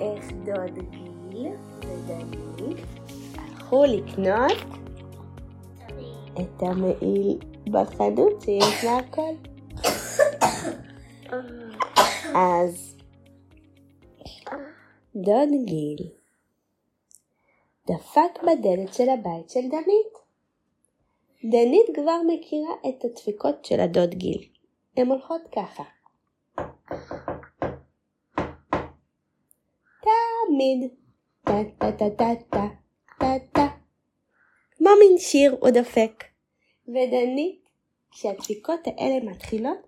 איך דוד גיל ודנית הלכו לקנות את המעיל בחנות שיש לה הכל. אז דוד גיל דפק בדלת של הבית של דנית. דנית כבר מכירה את הדפיקות של הדוד גיל. הן הולכות ככה. תמיד. טה טה טה טה טה טה טה. כמו מין שיר הוא דופק. ודנית, כשהדפיקות האלה מתחילות,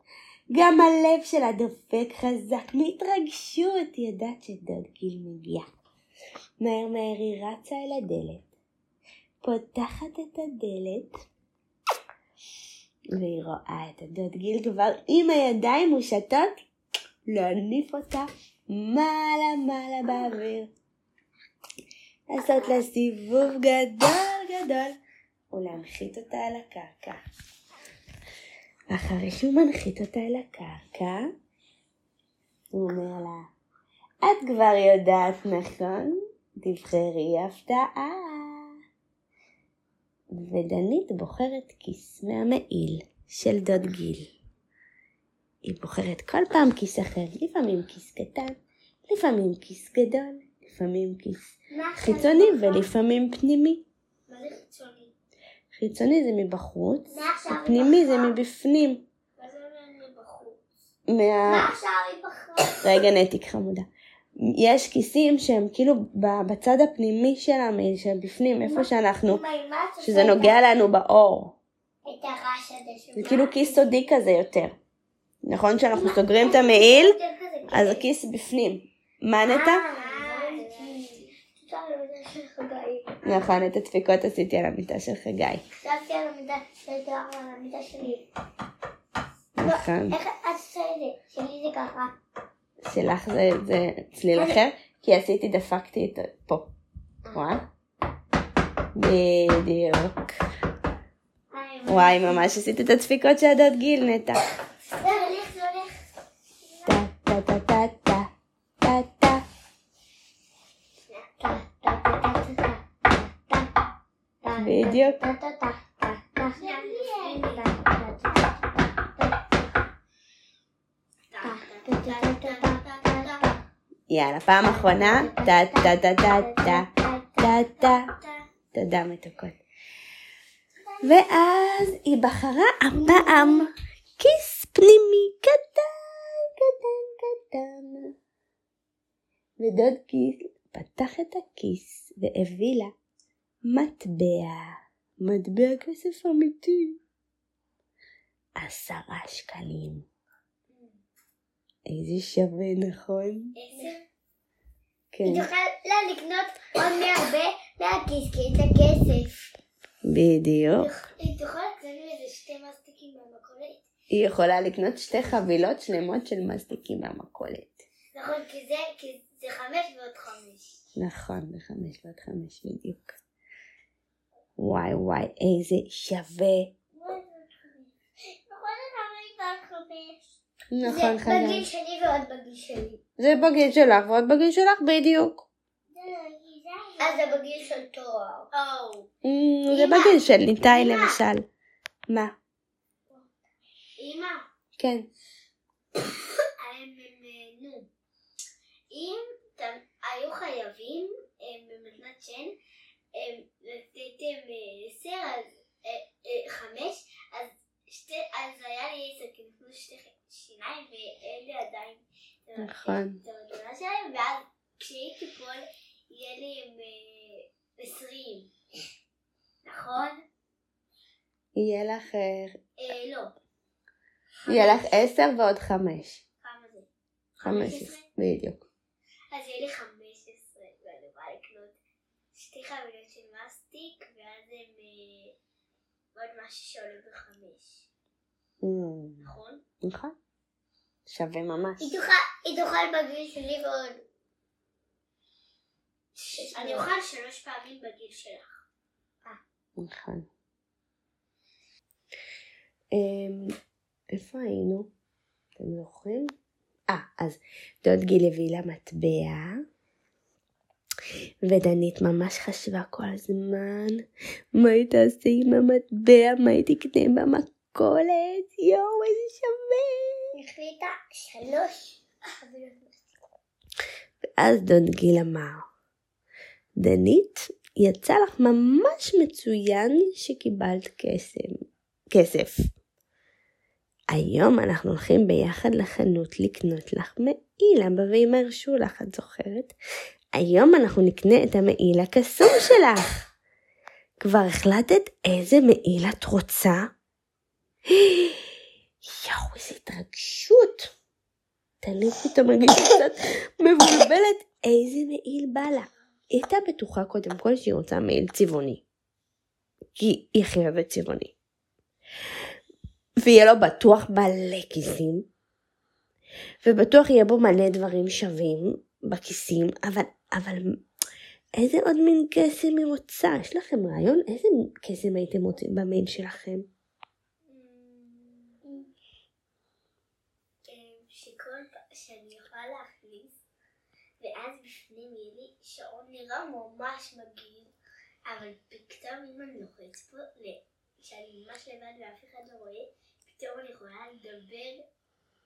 גם הלב שלה דופק חזק מהתרגשות, היא יודעת שדוד גיל מגיע. מהר מהר היא רצה אל הדלת, פותחת את הדלת, והיא רואה את הדוד גיל כבר עם הידיים מושטות, להניף אותה מעלה מעלה באוויר. לעשות לה סיבוב גדול גדול ולהנחית אותה על הקרקע. אחרי שהוא מנחית אותה על הקרקע, הוא אומר לה, את כבר יודעת נכון? תבחרי הפתעה. ודנית בוחרת כיס מהמעיל של דוד גיל. היא בוחרת כל פעם כיס אחר, לפעמים כיס קטן, לפעמים כיס גדול, לפעמים כיס חיצוני ולפעמים פנימי. מה זה חיצוני? חיצוני זה מבחוץ, פנימי זה. מבפנים. מה זה מבחוץ? מה... מה עכשיו היא בחרה? רגע נתיק חמודה. יש כיסים שהם כאילו בצד הפנימי של המעיל, שהם בפנים, איפה שאנחנו, שזה נוגע לנו באור. את הרעש הזה זה כאילו כיס סודי כזה יותר. נכון שאנחנו סוגרים את המעיל, אז. הכיס בפנים. מה נטע? אה, של. נכון, את הדפיקות עשיתי על המיטה של חגי. חשבתי על המיטה על המיטה שלי. נכון. איך את עושה את זה? שלי זה ככה. שלך זה צליל אחר, כי עשיתי, דפקתי את פה. רואה? בדיוק. וואי, ממש עשית את הדפיקות של הדוד גיל, נטע. טה, טה, טה. טה, טה, טה, טה, טה, טה, טה. יאללה, פעם אחרונה. טה טה טה טה טה טה טה. תודה מתוקות. ואז היא בחרה הפעם כיס פנימי קטן, קטן, קטן. ודוד גיל פתח את הכיס והביא לה מטבע, מטבע כסף אמיתי. עשרה שקלים. איזה שווה, נכון? עשר. כן, היא תוכל לקנות עוד מהרבה מהכיס, כי את הכסף. בדיוק. היא תוכל לקנות איזה שתי מסטיקים במכולת. היא יכולה לקנות שתי חבילות שלמות של מסטיקים מהמכולת. נכון, כי זה, כי זה חמש ועוד חמש. נכון, בחמש ועוד חמש בדיוק. וואי וואי, איזה שווה. נכון? נכון, זה. בגיל שלי ועוד בגיל שלי. זה בגיל שלך ועוד בגיל שלך בדיוק. אז זה בגיל של תואר. אמ, זה. בגיל של ניתאי. למשל. מה? אמא, כן. נו, אם היו חייבים הם, במתנת שן הם, אה, עשר, אז אה, אה, חמש, אז שתי, אז היה לי עשר, כי נתנו שתי שיניים ואין לי עדיין נכון. את המתנה שלהם, ואז כשהיא תיפול יהיה לי אה, עשרים, נכון? יהיה לך, לא. יהיה לך עשר ועוד חמש. כמה זה? חמש עשרה, בדיוק. אז יהיה לי 15, ואני יכולה לקנות שתי חבילות של מסטיק, ואז הם אה, עוד משהו שעולה בחמש, אמ, נכון? נכון. שווה ממש. היא תוכל בגיל שלי ועוד... אני אוכל שלוש פעמים בגיל שלך. נכון. אמ, איפה היינו? אתם זוכרים? אה, אז דוד גיל הביא לה מטבע, ודנית ממש חשבה כל הזמן, מה היא תעשה עם המטבע, מה היא תקנה במכולת, יואו, איזה שווה. החליטה שלוש. ואז דוד גיל אמר, דנית, יצא לך ממש מצוין שקיבלת כסף. כסף. היום אנחנו הולכים ביחד לחנות לקנות לך מעיל, אבא ואמא הרשו לך, את זוכרת? היום אנחנו נקנה את המעיל הקסום שלך. כבר החלטת איזה מעיל את רוצה? יואו, איזה התרגשות. תני פתאום מרגיש קצת מבולבלת איזה מעיל בא לה. היא הייתה בטוחה קודם כל שהיא רוצה מעיל צבעוני. כי היא הכי אוהבת צבעוני. ויהיה לו בטוח מלא כיסים, ובטוח יהיה בו מלא דברים שווים בכיסים, אבל, אבל איזה עוד מין קסם היא רוצה? יש לכם רעיון? איזה קסם הייתם רוצים במייל שלכם? שכל פעם שאני יכולה להכניס, ואז בפנים יהיה לי שעון נראה ממש מגעיל, אבל פתאום אם אני לוחץ פה, שאני ממש לבד ואף אחד לא רואה, פתאום אני יכולה לדבר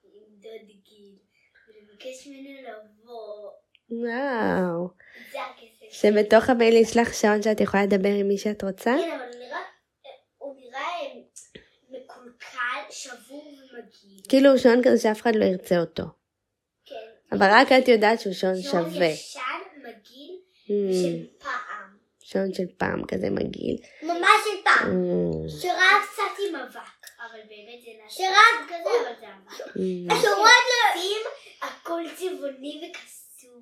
עם דוד גיל, ולבקש ממנו לבוא. וואו. זה הכסף. שבתוך המייל יש לך שעון שאת יכולה לדבר עם מי שאת רוצה? כן, אבל הוא נראה, הוא נראה אה, מקולקל, שבור ומגעיל. כאילו שעון כזה שאף אחד לא ירצה אותו. כן. אבל רק את יודעת שהוא שעון שעון שווה. ישן, מגעיל, Mm, של פעם. שעון של פעם כזה מגעיל. ממש של פעם. Mm, שרק קצת עם אבק. אבל באמת זה נעשה שרק כזה, אבל זה אבק. mm, שרק לשים הכל צבעוני וקסום.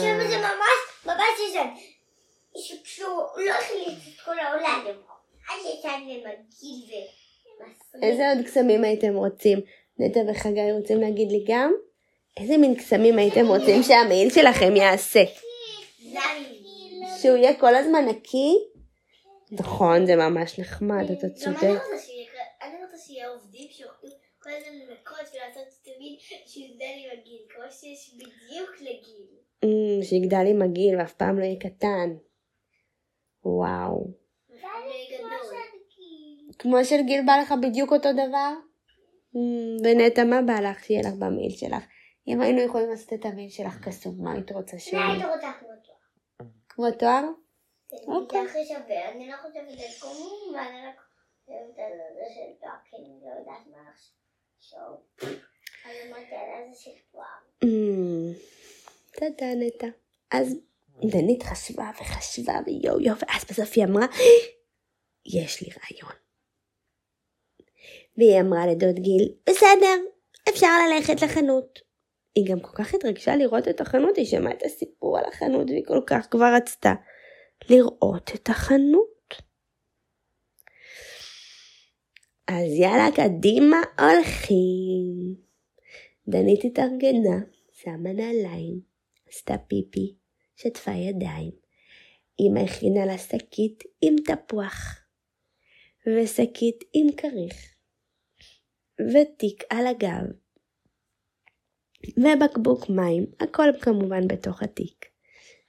שם זה ממש, ממש ישן. שהוא לא החליט את כל העולם. עד ישן ומגעיל ומסריח. איזה עוד קסמים הייתם רוצים? נטע וחגי רוצים להגיד לי גם? איזה מין קסמים הייתם רוצים שהמעיל שלכם יעשה? שהוא יהיה כל הזמן נקי? נכון, זה ממש נחמד, אתה גם אני צודק. רוצה שיהיה, אני רוצה שיהיה עובדים שיוכלו כל הזמן לנקות תמיד שיגדל עם הגיל, כמו שיש בדיוק לגיל. Mm, שיגדל עם הגיל ואף פעם לא יהיה קטן. וואו. כמו של גיל בא לך בדיוק אותו דבר? Mm, ונטע, מה בא לך שיהיה לך במעיל שלך? אם היינו יכולים לעשות את המעיל שלך קסום, מה היית רוצה מה שיהיה? היית רוצה כמו תואר? כמו תואר? כן, אוקיי. זה הכי שווה, אני לא חושבת על קומום, ואני רק חושבת על זה של תואר, כי אני לא יודעת מה לחשוב. Mm, תודה נטע. אז דנית חשבה וחשבה ויו יו, ואז בסוף היא אמרה, יש לי רעיון. והיא אמרה לדוד גיל, בסדר, אפשר ללכת לחנות. היא גם כל כך התרגשה לראות את החנות, היא שמעה את הסיפור על החנות והיא כל כך כבר רצתה לראות את החנות. אז יאללה, קדימה הולכים. דנית התארגנה, שמה נעליים, עשתה פיפי, שטפה ידיים. אמא הכינה לה שקית עם תפוח, ושקית עם כריך, ותיק על הגב, ובקבוק מים, הכל כמובן בתוך התיק.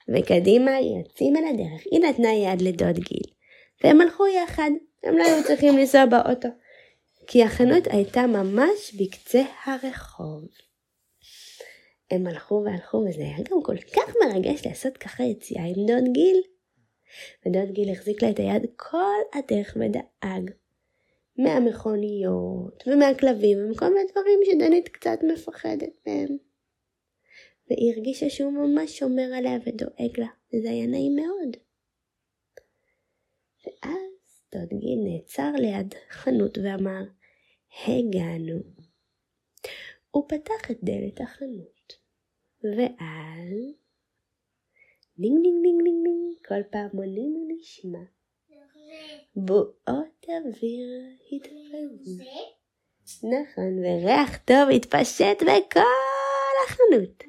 וקדימה יוצאים על הדרך, היא נתנה יד לדוד גיל, והם הלכו יחד, הם לא היו צריכים לנסוע באוטו, כי החנות הייתה ממש בקצה הרחוב. הם הלכו והלכו, וזה היה גם כל כך מרגש לעשות ככה יציאה עם דוד גיל. ודוד גיל החזיק לה את היד כל הדרך ודאג. מהמכוניות, ומהכלבים, ומכל מיני דברים שדנית קצת מפחדת מהם. והיא הרגישה שהוא ממש שומר עליה ודואג לה, וזה היה נעים מאוד. ואז דוד גיל נעצר ליד חנות ואמר, הגענו. הוא פתח את דלת החנות, ואז... דינג דינג דינג דינג דינג, כל פעמונים הוא נשמע. בועות אוויר התפזרו. נכון, וריח טוב התפשט בכל החנות.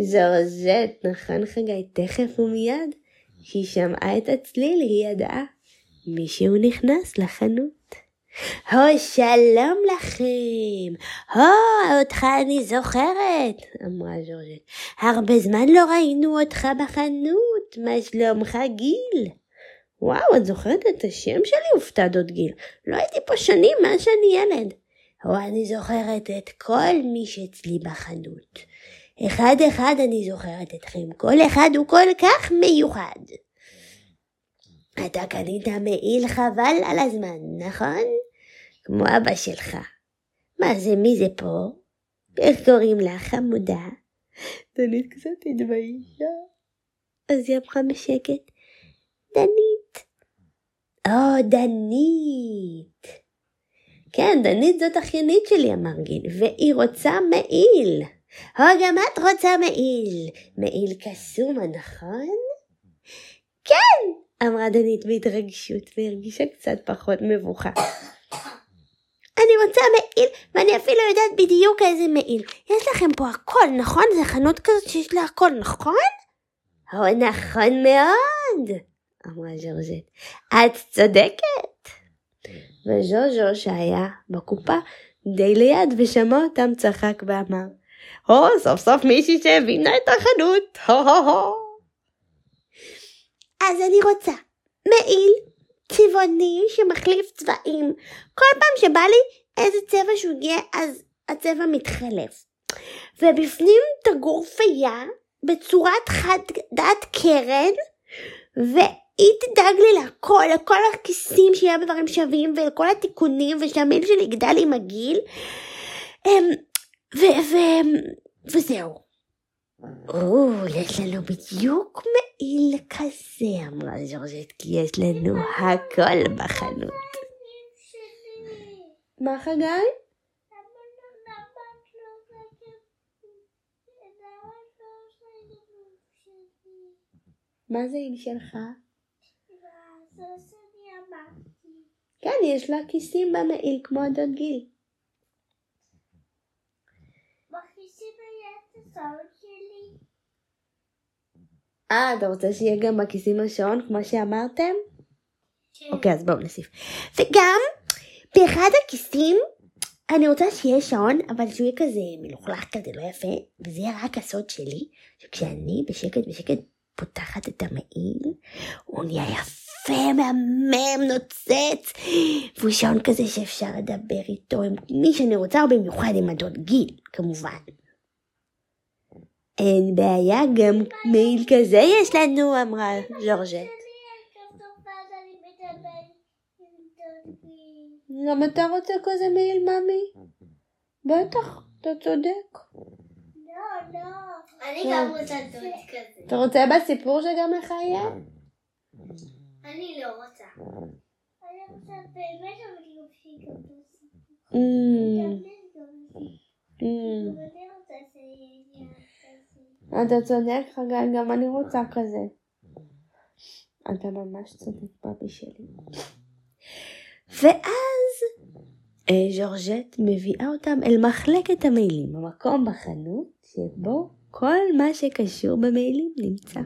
זורזט, נכון חגי, תכף ומיד. כשהיא שמעה את הצליל היא ידעה. מישהו נכנס לחנות. הו, שלום לכם. הו, אותך אני זוכרת, אמרה ז'ורג'ט. הרבה זמן לא ראינו אותך בחנות, מה שלומך גיל? וואו, את זוכרת את השם שלי? הופתע דוד גיל. לא הייתי פה שנים מאז שאני ילד. הו, אני זוכרת את כל מי שאצלי בחנות. אחד אחד אני זוכרת אתכם, כל אחד הוא כל כך מיוחד. אתה קנית מעיל חבל על הזמן, נכון? כמו אבא שלך. מה זה, מי זה פה? איך קוראים לך, חמודה? דנית קצת התביישה. אז היא אמרה בשקט, דנית. או, דנית. כן, דנית זאת אחיינית שלי, אמר גיל, והיא רוצה מעיל. או, גם את רוצה מעיל. מעיל קסומה, נכון? כן, אמרה דנית בהתרגשות, והרגישה קצת פחות מבוכה. אני רוצה מעיל, ואני אפילו יודעת בדיוק איזה מעיל. יש לכם פה הכל, נכון? זה חנות כזאת שיש לה הכל, נכון? או, נכון מאוד, אמרה ז'ורז'ט. את צודקת. וז'וז'ו שהיה בקופה די ליד ושמע אותם צחק ואמר, הו, סוף סוף מישהי שהבינה את החנות, הו הו הו. אז אני רוצה מעיל צבעוני שמחליף צבעים. כל פעם שבא לי איזה צבע שהוא יהיה, אז הצבע מתחלף. ובפנים תגור פייה בצורת חד דעת קרן, והיא תדאג לי לכל, לכל הכיסים שיהיה בדברים שווים, ולכל התיקונים, ושהמיל שלי יגדל עם הגיל. אמ, ו- ו- וזהו. או, יש לנו בדיוק מעיל כזה, אמרה ז'ורג'ט, כי יש לנו הכל בחנות. מה חגי? מה זה עיל שלך? כן, יש לה כיסים במעיל כמו הדוד גיל. אה, אתה רוצה שיהיה גם בכיסים השעון כמו שאמרתם? אוקיי, אז בואו נוסיף. וגם, באחד הכיסים, אני רוצה שיהיה שעון, אבל שהוא יהיה כזה מלוכלך כזה, לא יפה, וזה יהיה רק הסוד שלי, שכשאני בשקט בשקט פותחת את המעיל, הוא נהיה יפה, מהמם, נוצץ, והוא שעון כזה שאפשר לדבר איתו עם מי שאני רוצה, או במיוחד עם הדוד גיל, כמובן. אין בעיה, גם מעיל כזה יש לנו, אמרה ז'ורג'ט. גם אתה רוצה כזה מעיל, ממי? בטח, אתה צודק. לא, לא. אני גם רוצה דוד כזה. אתה רוצה בסיפור שגם לך יהיה? אני לא רוצה. אני רוצה באמת אבל Mm, mm. אני רוצה שיהיה כזה. אתה צודק, חגי, גם אני רוצה כזה. אתה ממש צודק, בבי שלי. ואז אה, ז'ורג'ט מביאה אותם אל מחלקת המעילים, המקום בחנות שבו כל מה שקשור במעילים נמצא.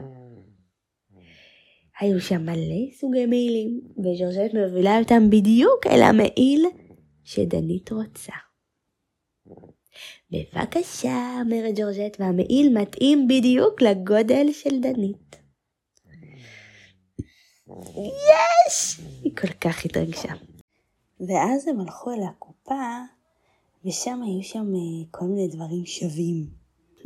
היו שם מלא סוגי מעילים, וז'ורג'ט מובילה אותם בדיוק אל המעיל שדנית רוצה. בבקשה, אומרת ג'ורג'ט, והמעיל מתאים בדיוק לגודל של דנית. יש! היא כל כך התרגשה. ואז הם הלכו אל הקופה, ושם היו שם אה, כל מיני דברים שווים.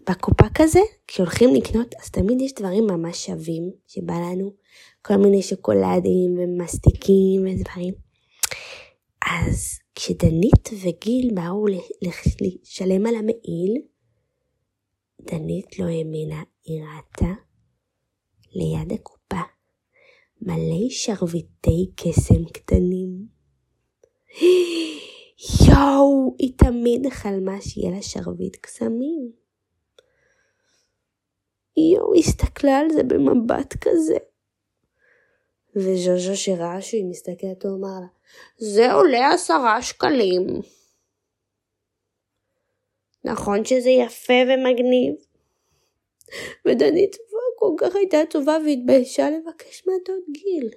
בקופה כזה, כשהולכים לקנות, אז תמיד יש דברים ממש שווים שבא לנו, כל מיני שוקולדים ומסטיקים ודברים. אז כשדנית וגיל באו לשלם על המעיל, דנית לא האמינה, היא ראתה ליד הקופה מלא שרביטי קסם קטנים. יואו, היא תמיד חלמה שיהיה לה שרביט קסמים. יואו, הסתכלה על זה במבט כזה. וז'וז'ו שראה שהיא מסתכלת, הוא אמר לה, זה עולה עשרה שקלים. נכון שזה יפה ומגניב? ודנית כל כך הייתה טובה והתביישה לבקש מהדוד גיל.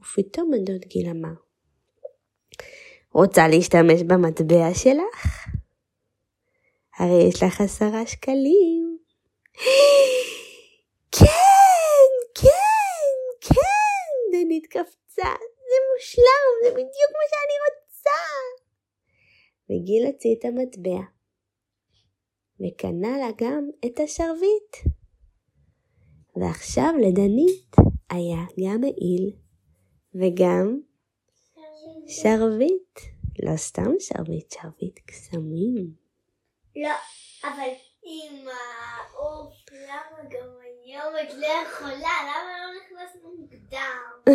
ופתאום הדוד גיל אמר, רוצה להשתמש במטבע שלך? הרי יש לך עשרה שקלים. כן, כן, דנית קפצה, זה מושלם, זה בדיוק מה שאני רוצה. וגיל הוציא את המטבע, וקנה לה גם את השרביט. ועכשיו לדנית היה גם מעיל, וגם שרביט. לא סתם שרביט, שרביט קסמים. לא, אבל עם העוף, למה גם את לא יכולה? למה לא נכנסנו מוקדם?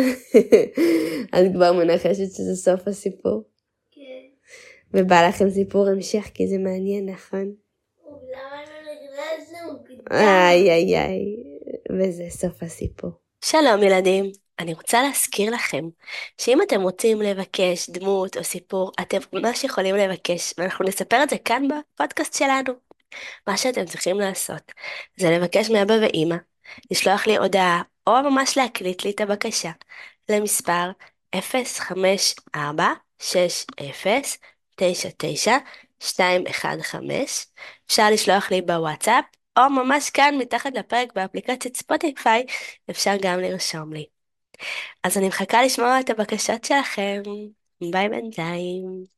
את כבר מנחשת שזה סוף הסיפור? כן. ובא לכם סיפור המשך כי זה מעניין, נכון? למה לא נכנסנו מוקדם? איי איי איי, וזה סוף הסיפור. שלום ילדים, אני רוצה להזכיר לכם שאם אתם רוצים לבקש דמות או סיפור, אתם ממש יכולים לבקש, ואנחנו נספר את זה כאן בפודקאסט שלנו. מה שאתם צריכים לעשות זה לבקש מאבא ואימא, לשלוח לי הודעה, או ממש להקליט לי את הבקשה, למספר 054-6099-215. אפשר לשלוח לי בוואטסאפ, או ממש כאן מתחת לפרק באפליקציית ספוטיפיי, אפשר גם לרשום לי. אז אני מחכה לשמוע את הבקשות שלכם. ביי בינתיים.